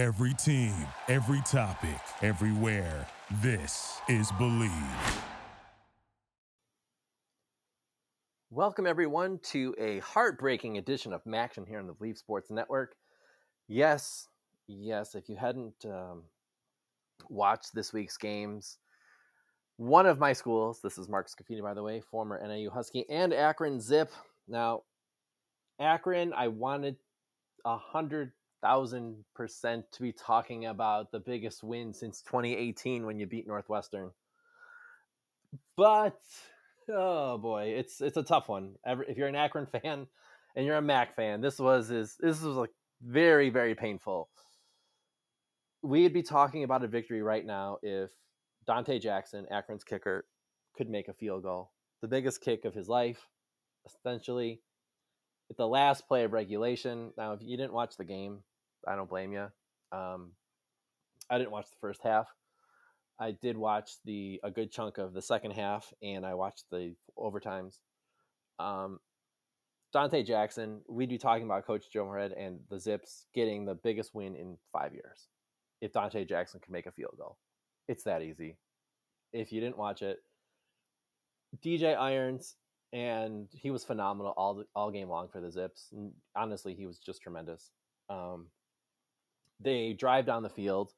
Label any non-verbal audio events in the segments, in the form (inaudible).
Every team, every topic, everywhere. This is Bleav. Welcome, everyone, to a heartbreaking edition of Maction here on the Bleav Sports Network. Yes, yes, if you hadn't um, watched this week's games, one of my schools, this is Mark Scafini, by the way, former NIU Husky, and Akron Zip. Now, Akron, I wanted a hundred thousand percent to be talking about the biggest win since 2018 when you beat Northwestern. But oh boy, it's it's a tough one. If you're an Akron (laughs) fan and you're a Mac fan, this was is this was like very very painful. We'd be talking about a victory right now if Dante Jackson, Akron's kicker, could make a field goal, the biggest kick of his life, essentially. At the last play of regulation. Now, if you didn't watch the game, I don't blame you. Um, I didn't watch the first half. I did watch the a good chunk of the second half, and I watched the overtimes. Um, Dante Jackson, we'd be talking about Coach Joe Moorhead and the Zips getting the biggest win in five years. If Dante Jackson can make a field goal, it's that easy. If you didn't watch it, DJ Irons, and he was phenomenal all all game long for the Zips. Honestly, he was just tremendous. Um, they drive down the field,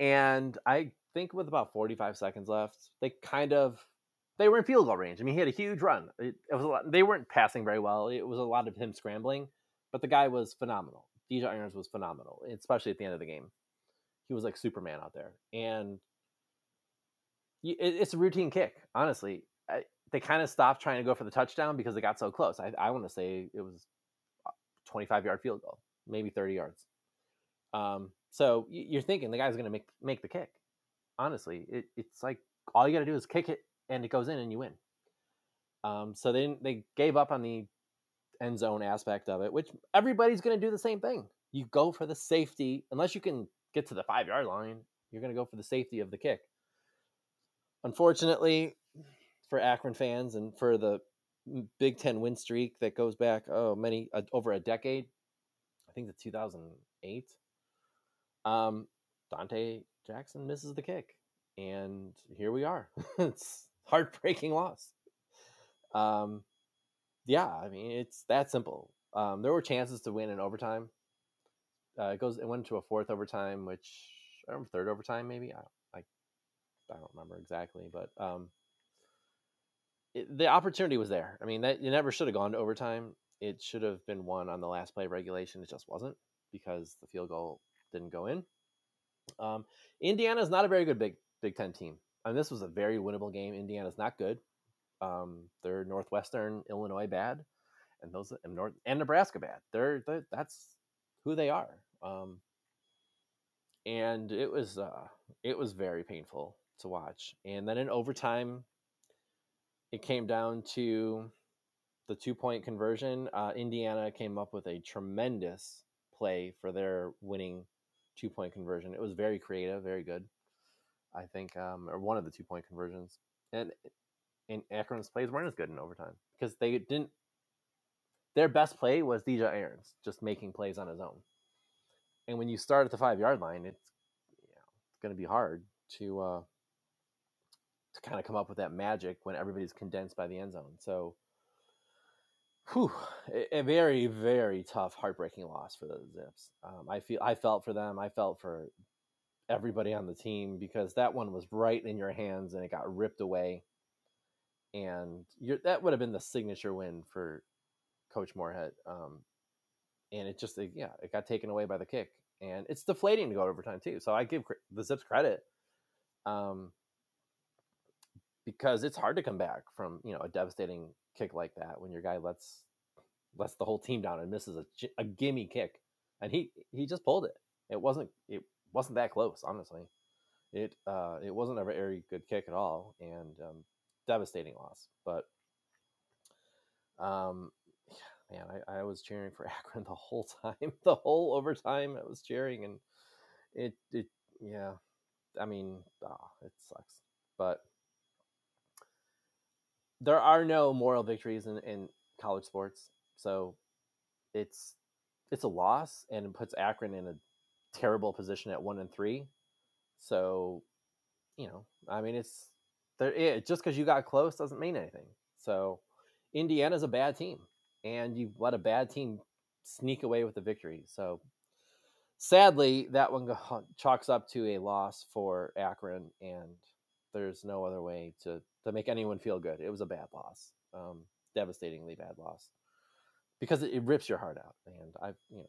and I think with about 45 seconds left, they kind of they were in field goal range. I mean, he had a huge run. It, it was a lot, they weren't passing very well. It was a lot of him scrambling, but the guy was phenomenal. DJ Irons was phenomenal, especially at the end of the game. He was like Superman out there, and it, it's a routine kick. Honestly, I, they kind of stopped trying to go for the touchdown because they got so close. I, I want to say it was 25 yard field goal, maybe 30 yards. Um, so you're thinking the guy's going to make make the kick. Honestly, it, it's like all you got to do is kick it and it goes in and you win. Um, so they they gave up on the end zone aspect of it, which everybody's going to do the same thing. You go for the safety unless you can get to the five yard line. You're going to go for the safety of the kick. Unfortunately, for Akron fans and for the Big Ten win streak that goes back oh many uh, over a decade, I think the 2008 um, Dante Jackson misses the kick, and here we are. (laughs) it's heartbreaking loss. Um, yeah, I mean it's that simple. Um, there were chances to win in overtime. Uh, it goes. It went to a fourth overtime, which I know, third overtime maybe. I, I, I don't remember exactly, but um, it, the opportunity was there. I mean, that it never should have gone to overtime. It should have been won on the last play of regulation. It just wasn't because the field goal didn't go in. Um, Indiana is not a very good Big Big Ten team. I mean, this was a very winnable game. Indiana's not good. Um, they're Northwestern Illinois bad, and those and North and Nebraska bad. They're, they're that's who they are. Um, and it was uh, it was very painful to watch. And then in overtime, it came down to the two point conversion. Uh, Indiana came up with a tremendous play for their winning two point conversion. It was very creative, very good. I think, um, or one of the two point conversions, and and Akron's plays weren't as good in overtime because they didn't. Their best play was DJ Irons just making plays on his own, and when you start at the five yard line, it's you know, it's going to be hard to uh, to kind of come up with that magic when everybody's condensed by the end zone. So whew, a, very very tough heartbreaking loss for the zips um, i feel i felt for them i felt for everybody on the team because that one was right in your hands and it got ripped away. And that would have been the signature win for coach moorhead um, and it just it, yeah it got taken away by the kick. And it's deflating to go overtime too so i give the zips credit um, because it's hard to come back from you know a devastating kick like that when your guy lets lets the whole team down and misses a, a gimme kick, and he he just pulled it. It wasn't it wasn't that close, honestly. It uh, it wasn't a very good kick at all, and um, devastating loss. But um, (sighs) man, I, I was cheering for (laughs) Akron the whole time, the whole overtime. I was cheering, and it it yeah. I mean, oh, it sucks, but there are no moral victories in, in college sports, so it's it's a loss and it puts Akron in a terrible position at one and three. So, you know, I mean, it's there. It, just because you got close doesn't mean anything. So, Indiana's a bad team, and you let a bad team sneak away with the victory. So, sadly, that one chalks up to a loss for Akron, and there's no other way to to make anyone feel good. It was a bad loss, um, devastatingly bad loss, because it, it, rips your heart out. And I, you know,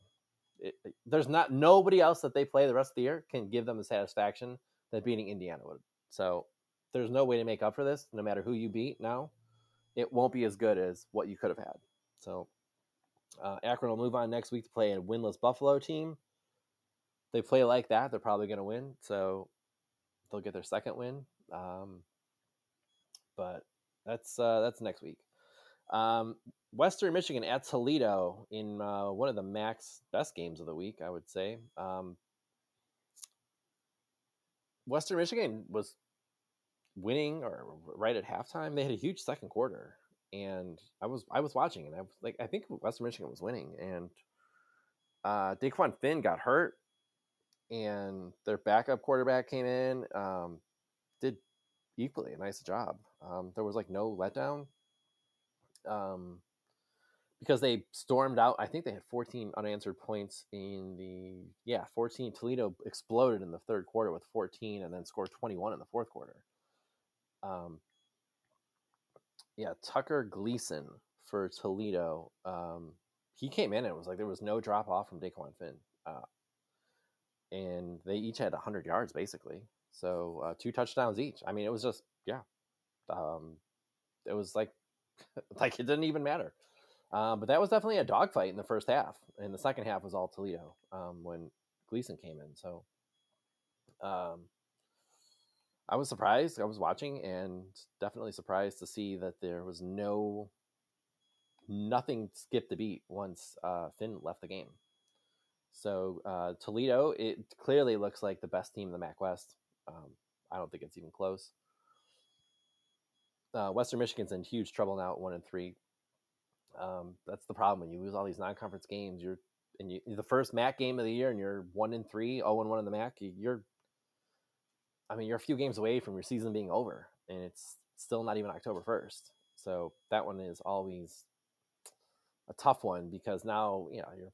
it, it, there's not nobody else that they play the rest of the year can give them the satisfaction that beating Indiana would. So there's no way to make up for this. No matter who you beat now, it won't be as good as what you could have had. So uh, Akron will move on next week to play a winless Buffalo team. They play like that, they're probably going to win. So they'll get their second win. Um, but that's uh, that's next week. Um, Western Michigan at Toledo in uh, one of the Mac's best games of the week, I would say. Um, Western Michigan was winning or right at halftime. They had a huge second quarter, and I was I was watching, and I was like, I think Western Michigan was winning, and uh, Dequan Finn got hurt, and their backup quarterback came in, um, did equally a nice job. Um, there was like no letdown. Um, because they stormed out. I think they had 14 unanswered points in the yeah 14. Toledo exploded in the third quarter with 14, and then scored 21 in the fourth quarter. Um, yeah, Tucker Gleason for Toledo. Um, he came in and it was like there was no drop off from Dequan Finn, uh, and they each had 100 yards basically. So uh, two touchdowns each. I mean, it was just yeah, um, it was like (laughs) like it didn't even matter. Um, but that was definitely a dogfight in the first half. And the second half was all Toledo um, when Gleason came in. So um, I was surprised. I was watching and definitely surprised to see that there was no nothing skipped a beat once uh, Finn left the game. So uh, Toledo, it clearly looks like the best team in the MAC West. Um, I don't think it's even close. Uh, Western Michigan's in huge trouble now at one and three. Um, that's the problem when you lose all these non-conference games. You're and you, the first MAC game of the year, and you're one and three, zero oh and one in the MAC. You're, I mean, you're a few games away from your season being over, and it's still not even October first. So that one is always a tough one because now you know you're,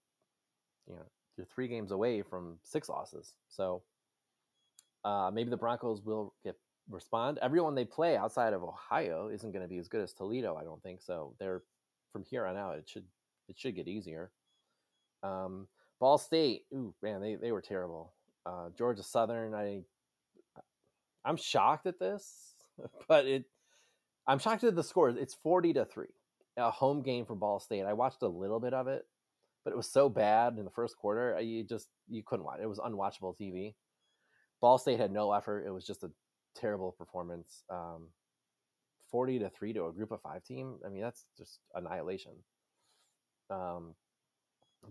you know, you're three games away from six losses. So uh, maybe the Broncos will get respond. Everyone they play outside of Ohio isn't going to be as good as Toledo. I don't think so. They're from here on out, it should it should get easier. Um, Ball State, ooh man, they, they were terrible. Uh, Georgia Southern, I I'm shocked at this, (laughs) but it I'm shocked at the scores. It's forty to three, a home game for Ball State. I watched a little bit of it, but it was so bad in the first quarter. You just you couldn't watch. It was unwatchable TV. Ball State had no effort. It was just a terrible performance. Um, 40 to 3 to a group of five team i mean that's just annihilation. Um,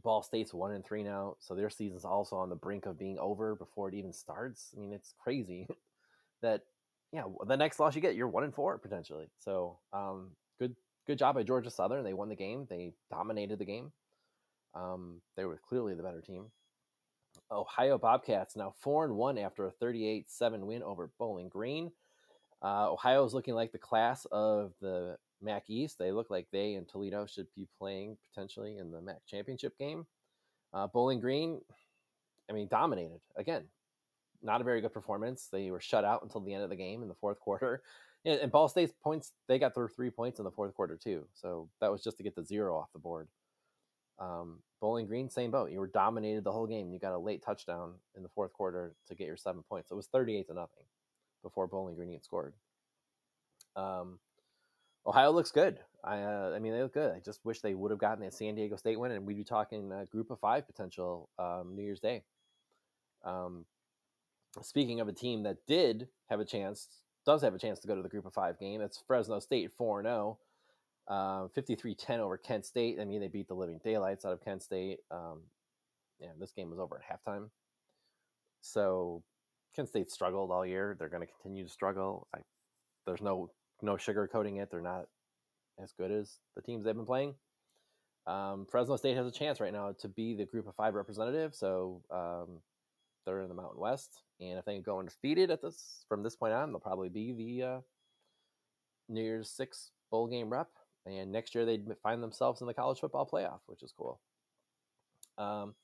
ball state's one and three now so their season's also on the brink of being over before it even starts. I mean it's crazy (laughs) that yeah the next loss you get you're one and four potentially. So um, good good job by georgia southern. They won the game. They dominated the game. Um, they were clearly the better team. Ohio bobcats now four and one after a 38-7 win over bowling green uh, Ohio is looking like the class of the MAC East. They look like they and Toledo should be playing potentially in the MAC championship game. Uh, Bowling Green, I mean, dominated again. Not a very good performance. They were shut out until the end of the game in the fourth quarter. (laughs) And, and Ball State's points, they got their three points in the fourth quarter too. So that was just to get the zero off the board. Um, Bowling Green, same boat. You were dominated the whole game. You got a late touchdown in the fourth quarter to get your seven points. It was 38 to nothing before Bowling Green had scored. Um, Ohio looks good. I, uh, I mean, they look good. I just wish they would have gotten that San Diego State win, and we'd be talking a group of five potential um, New Year's Day. Um, speaking of a team that did have a chance, does have a chance to go to the group of five game, it's Fresno State 4 0. 53 10 over Kent State. I mean, they beat the living daylights out of Kent State. Um, yeah, this game was over at halftime. So Kent State struggled all year. They're going to continue to struggle. I, there's no no sugarcoating it. They're not as good as the teams they've been playing. Um, Fresno State has a chance right now to be the Group of Five representative. So um, they're in the Mountain West, and if they go undefeated at this from this point on, they'll probably be the uh, New Year's Six bowl game rep. And next year they'd find themselves in the college football playoff, which is cool. Um,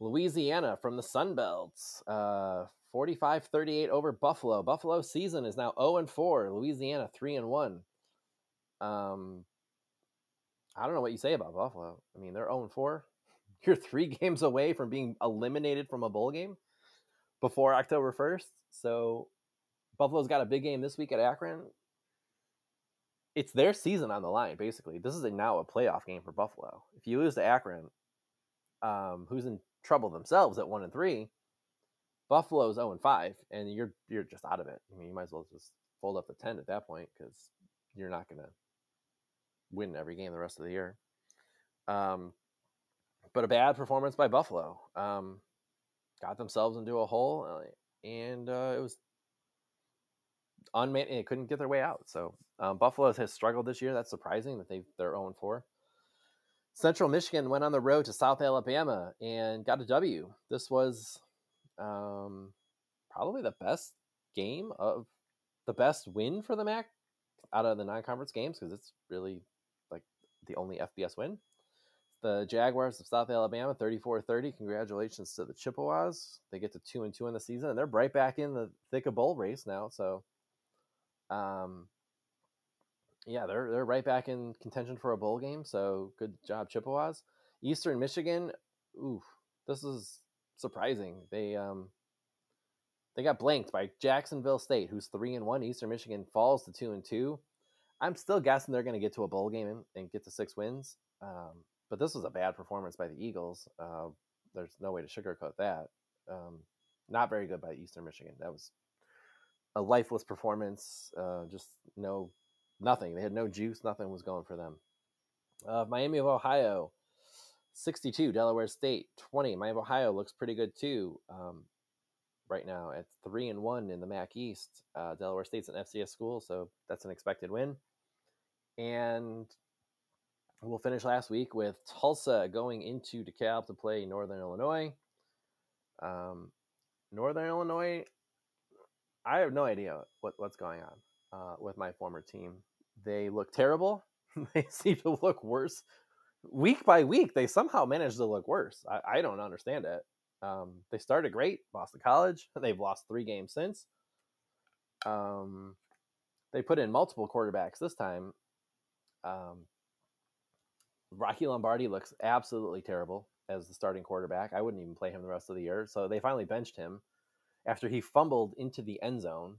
Louisiana from the Sun Belts, uh, 45-38 over Buffalo. Buffalo season is now 0 and 4. Louisiana 3 and 1. Um, I don't know what you say about Buffalo. I mean, they're 0 and 4. (laughs) You're three games away from being eliminated from a bowl game before October 1st. So Buffalo's got a big game this week at Akron. It's their season on the line, basically. This is a, now a playoff game for Buffalo. If you lose to Akron, um, who's in trouble themselves at one and three, Buffalo's 0 and 5, and you're you're just out of it. I mean, you might as well just fold up the tent at that point because you're not going to win every game the rest of the year. Um, but a bad performance by Buffalo. Um, got themselves into a hole, uh, and uh, it was unmade. It couldn't get their way out. So um, Buffalo has struggled this year. That's surprising that they they're 0 4. Central Michigan went on the road to South Alabama and got a W. This was um, probably the best game of the best win for the MAC out of the non-conference games because it's really like the only FBS win. The Jaguars of South Alabama, 34-30. Congratulations to the Chippewas. They get to two and two in the season, and they're right back in the thick of bowl race now. So, um, yeah, they're they're right back in contention for a bowl game. So good job, Chippewas. Eastern Michigan, ooh, this is surprising. They um they got blanked by Jacksonville State, who's three and one. Eastern Michigan falls to two and two. I'm still guessing they're going to get to a bowl game and, get to six wins. Um, but this was a bad performance by the Eagles. Uh, there's no way to sugarcoat that. Um, not very good by Eastern Michigan. That was a lifeless performance. Uh, just no nothing. They had no juice. Nothing was going for them. Uh, Miami of Ohio, 62. Delaware State, 20. Miami of Ohio looks pretty good too. Um, right now at three and one in the MAC East. Uh, Delaware State's an FCS school, so that's an expected win. And we'll finish last week with Tulsa going into DeKalb to play Northern Illinois. Um, Northern Illinois, I have no idea what, what's going on uh, with my former team. They look terrible. (laughs) they seem to look worse week by week. They somehow manage to look worse. I, I don't understand it. Um, they started great, Boston College. (laughs) They've lost three games since. Um, they put in multiple quarterbacks this time. Um, Rocky Lombardi looks absolutely terrible as the starting quarterback. I wouldn't even play him the rest of the year. So they finally benched him after he fumbled into the end zone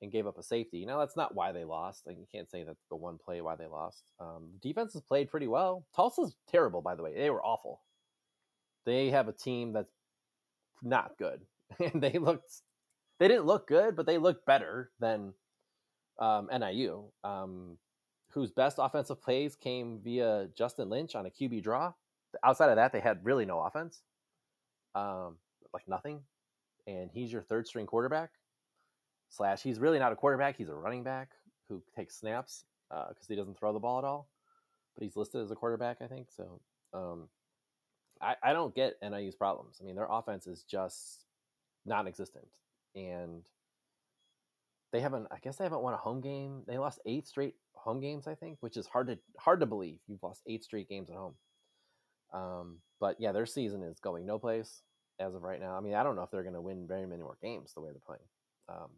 and gave up a safety. Now that's not why they lost. Like you can't say that's the one play why they lost. Um, defense has played pretty well. Tulsa's terrible, by the way. They were awful. They have a team that's not good, (laughs) and they looked. They didn't look good, but they looked better than um, NIU, um, whose best offensive plays came via Justin Lynch on a QB draw. Outside of that, they had really no offense, um, like nothing. And he's your third string quarterback slash he's really not a quarterback he's a running back who takes snaps because uh, he doesn't throw the ball at all but he's listed as a quarterback i think so um, I, I don't get niu's problems. I mean their offense is just non-existent and they haven't i guess they haven't won a home game. They lost eight straight home games i think which is hard to hard to believe. You've lost eight straight games at home. Um, but yeah their season is going no place as of right now. I mean i don't know if they're going to win very many more games the way they're playing. Um,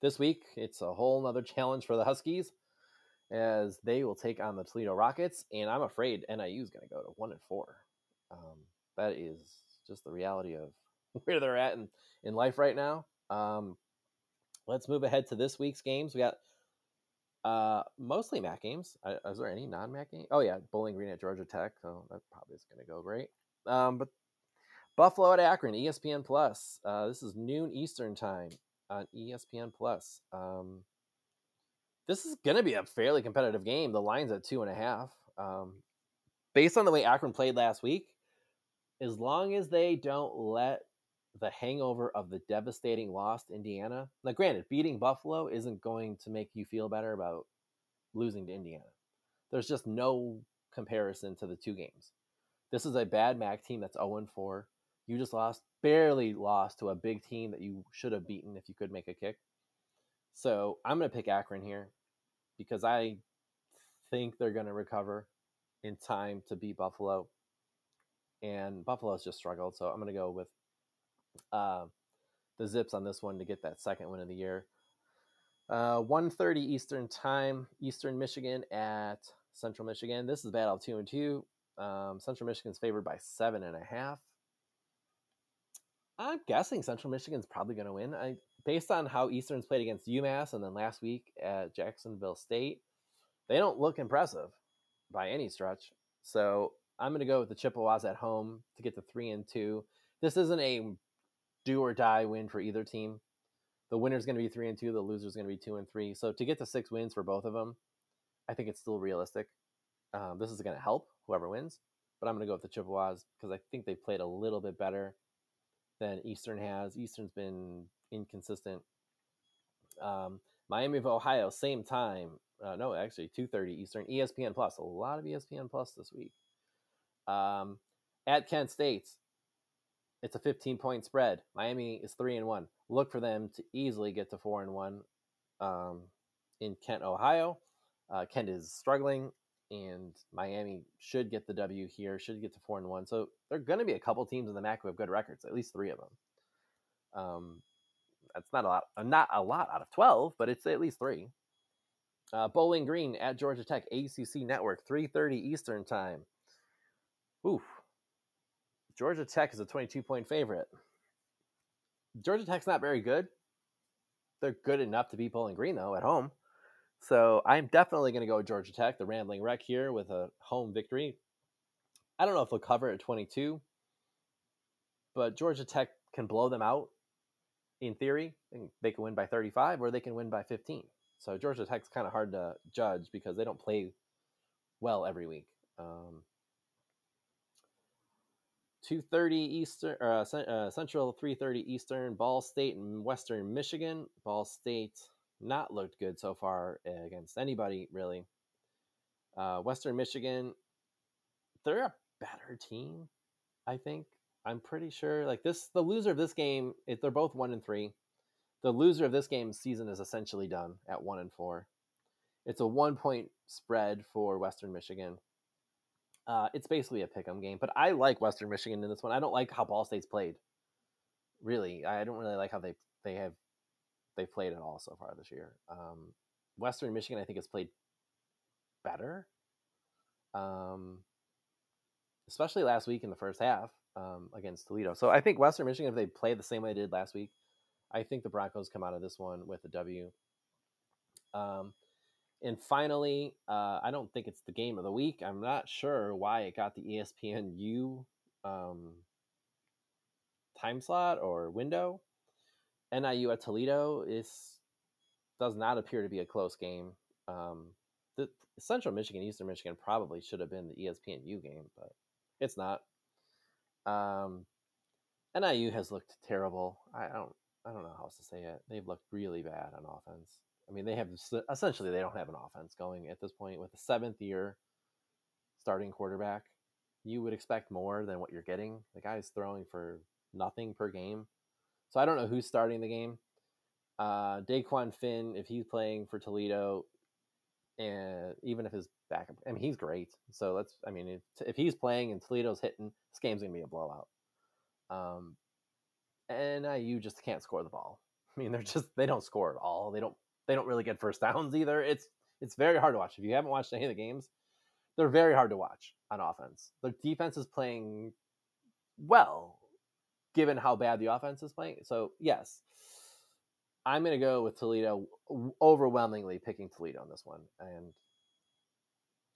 this week, it's a whole nother (laughs) challenge for the Huskies as they will take on the Toledo Rockets, and I'm afraid NIU is going to go to one and four. Um, that is just the reality of (laughs) where they're at in, in life right now. Um, let's move ahead to this week's games. We got uh, mostly MAC games. Uh, is there any non-MAC games? Oh yeah, Bowling Green at Georgia Tech. So that probably is going to go great. Um, but Buffalo at Akron, ESPN Plus. Uh, this is noon Eastern time on ESPN Plus. Um, this is going to be a fairly competitive game. The line's at two and a half. Um, based on the way Akron played last week, as long as they don't let the hangover of the devastating loss to Indiana. Now, granted, beating Buffalo isn't going to make you feel better about losing to Indiana. There's just no comparison to the two games. This is a bad MAC team that's 0 4. You just lost, barely lost to a big team that you should have beaten if you could make a kick. So I'm going to pick Akron here because I think they're going to recover in time to beat Buffalo. And Buffalo's just struggled. So I'm going to go with uh, the Zips on this one to get that second win of the year. Uh, 1.30 Eastern time, Eastern Michigan at Central Michigan. This is battle two and two. Um, Central Michigan's favored by seven and a half. I'm guessing Central Michigan's probably going to win. I based on how Eastern's played against UMass and then last week at Jacksonville State, they don't look impressive by any stretch. So I'm going to go with the Chippewas at home to get the three and two. This isn't a do or die win for either team. The winner's going to be three and two. The loser's going to be two and three. So to get to six wins for both of them, I think it's still realistic. Um, this is going to help whoever wins, but I'm going to go with the Chippewas because I think they've played a little bit better than Eastern has. Eastern's been inconsistent. Um, Miami of Ohio, same time. Uh, no, actually, two thirty Eastern. ESPN Plus. A lot of ESPN Plus this week. Um, at Kent State, it's a 15 point spread. Miami is three and one. Look for them to easily get to four and one. Um, in Kent, Ohio, uh, Kent is struggling, and Miami should get the W here. Should get to four and one. So there are going to be a couple teams in the MAC who have good records. At least three of them. Um, that's not a lot. Uh, not a lot out of twelve, but it's at least three. Uh, Bowling Green at Georgia Tech, ACC Network, three thirty Eastern Time. Oof. Georgia Tech is a 22 point favorite. Georgia Tech's not very good. They're good enough to beat Bowling Green, though, at home. So I'm definitely going to go Georgia Tech, the Rambling Wreck here with a home victory. I don't know if they'll cover at 22, but Georgia Tech can blow them out in theory. They can win by 35 or they can win by 15. So Georgia Tech's kind of hard to judge because they don't play well every week. Um, 2:30 Eastern, uh, uh, Central, 3:30 Eastern. Ball State and Western Michigan. Ball State not looked good so far against anybody really. Uh, Western Michigan, they're a better team, I think. I'm pretty sure. Like this, the loser of this game, if they're both one and three, the loser of this game's season is essentially done at one and four. It's a one point spread for Western Michigan. Uh, it's basically a pick'em game, but I like Western Michigan in this one. I don't like how Ball State's played. Really, I don't really like how they they have they played at all so far this year. Um, Western Michigan, I think, has played better, um, especially last week in the first half um, against Toledo. So I think Western Michigan, if they play the same way they did last week, I think the Broncos come out of this one with a W. Um, and finally, uh, I don't think it's the game of the week. I'm not sure why it got the ESPNU um, time slot or window. NIU at Toledo is does not appear to be a close game. Um, the Central Michigan, Eastern Michigan probably should have been the ESPNU game, but it's not. Um, NIU has looked terrible. I don't I don't know how else to say it. They've looked really bad on offense. I mean, they have essentially they don't have an offense going at this point with a seventh year starting quarterback. You would expect more than what you're getting. The guy's throwing for nothing per game. So I don't know who's starting the game. Uh, Dequan Finn, if he's playing for Toledo, and even if his backup, I mean, he's great. So let's, I mean, if, if he's playing and Toledo's hitting, this game's gonna be a blowout. Um, and you just can't score the ball. (laughs) I mean, they're just they don't score at all. They don't they don't really get first (laughs) downs either. It's it's very hard to watch. If you haven't watched any of the games, they're very hard to watch on offense. The defense is playing well, given how bad the offense is playing. So yes, I'm going to go with Toledo, overwhelmingly picking Toledo on this one. And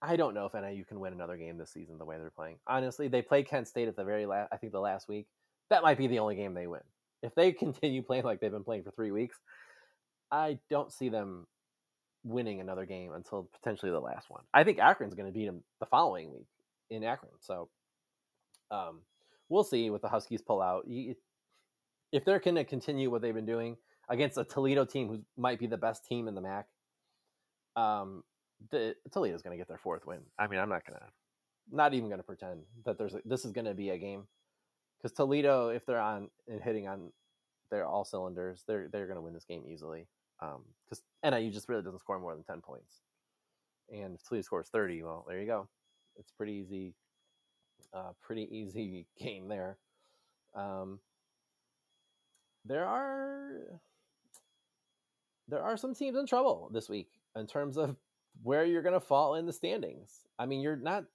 I don't know if NIU can win another game this season the way they're playing. Honestly, they played Kent State at the very last, I think the last week. That might be the only game they win. If they (laughs) continue playing like they've been playing for three weeks, I don't see them winning another game until potentially the last one. I think Akron's going to beat them the following week in Akron. So um, we'll see what the Huskies pull out. If they're going to continue what they've been doing against a Toledo team who might be the best team in the MAC, um, the Toledo's going to get their fourth win. I mean, I'm not going to, not even going to pretend that there's a, this is going to be a game because Toledo, if they're on and hitting on their all cylinders, they're they're going to win this game easily. Because um, NIU just really doesn't score more than ten points, and if Toledo scores thirty, well, there you go. It's pretty easy, uh, pretty easy (laughs) game there. Um, there are there are some teams in trouble this week in terms of where you're going to fall in the standings. I mean, you're not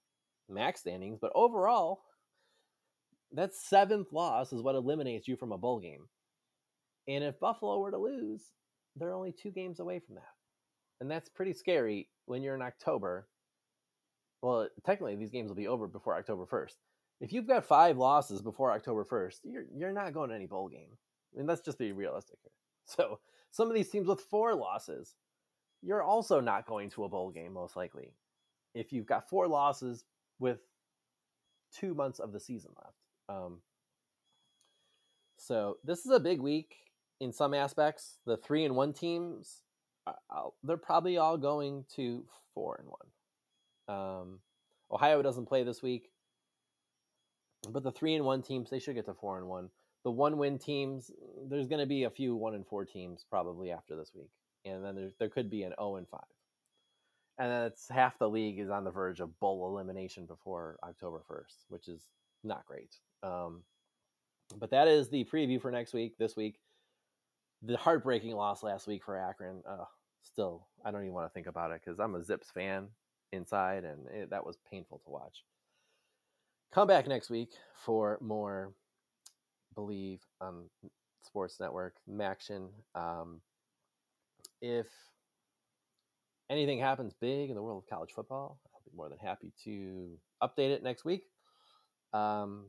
max standings, but overall, that seventh loss is what eliminates you from a bowl game. And if Buffalo were to lose, they're only two games away from that. And that's pretty scary when you're in October. Well, technically, these games will be over before October 1st. If you've got five losses before October 1st, you're, you're not going to any bowl game. I mean, let's just be realistic here. (laughs) So, some of these teams with four losses, you're also not going to a bowl game, most likely. If you've got four losses with two months of the season left. Um, so this is a big week in some aspects. The three and one teams, uh, they're probably all going to four and one. Um, Ohio doesn't play this week, but the three and one teams they should get to four and one. The one win teams, there's going to be a few one and four teams probably after this week, and then there there could be an zero oh and five and then it's half the league is on the verge of bowl elimination before October 1st, which is not great. Um, but that is the preview for next week. This week, the heartbreaking loss last week for Akron. Uh, still, I don't even want to think about it because I'm a Zips fan inside, and it, that was painful to watch. Come back next week for more Bleav on Sports Network, Maction. Um, if anything happens big in the world of college football, I'll be more than happy to update it next week. Um,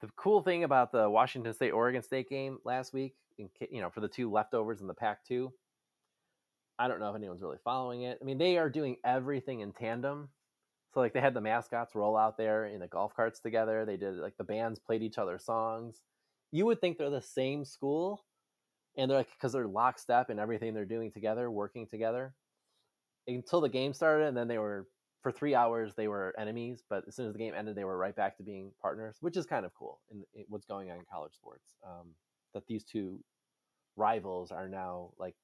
the cool thing about the Washington State Oregon State game last week, in, you know, for the two leftovers in the Pac two, I don't know if anyone's really following it. I mean, they are doing everything in tandem. So like they had the mascots roll out there in the golf carts together. They did like the bands played each other's songs. You would think they're the same school, and they're like because they're lockstep in everything they're doing together, working together until the game started, and then they were for three hours they were enemies, but as soon as the game ended, they were right back to being partners, which is kind of cool in, in what's going on in college sports. Um, that these two rivals are now like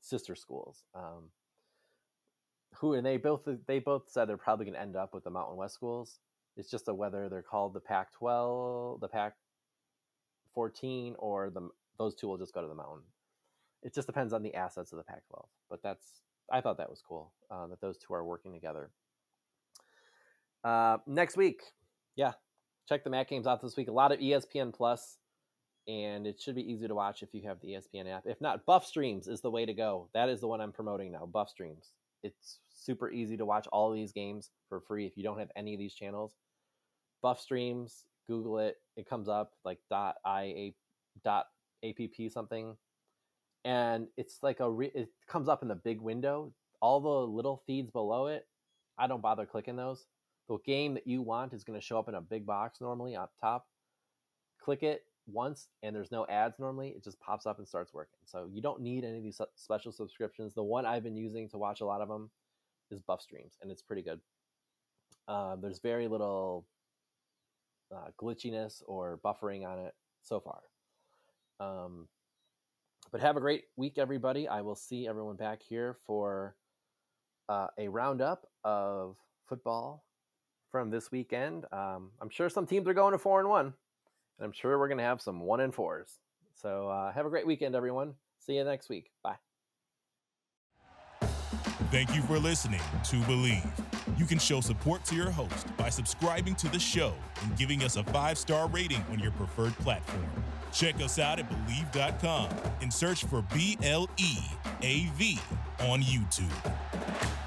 sister schools. Um, who and they both they both said they're probably going to end up with the Mountain West schools. It's just a whether they're called the Pac-12, the Pac-14, or the those two will just go to the Mountain. It just depends on the assets of the Pac-12, but that's I thought that was cool uh, that those two are working together. Uh, next week, yeah, check the MAC games out this week. A lot of ESPN Plus, and it should be easy to watch if you have the ESPN app. If not, Buff Streams is the way to go. That is the one I'm promoting now. Buff Streams. It's super easy to watch all these games for free if you don't have any of these channels. Buff Streams. Google it. It comes up like dot i dot app something and it's like a re- it comes up in the big window. All the little feeds below it, I don't bother clicking those. The game that you want is going to show up in a big box normally up top. Click it once, and there's no ads normally. It just pops up and starts working. So you don't need any of these special subscriptions. The one I've been using to watch a lot of them is Buff Streams, and it's pretty good. Uh, there's very little uh, glitchiness or buffering on it so far. Um, but have a great week, everybody. I will see everyone back here for uh, a roundup of football from this weekend. Um, I'm sure some teams are going to four and one, and I'm sure we're going to have some one and fours. So uh, have a great weekend, everyone. See you next week. Bye. Thank you for listening to Bleav. You can show support to your host by subscribing to the show and giving us a five star rating on your preferred platform. Check us out at Bleav.com and search for B L E A V on YouTube.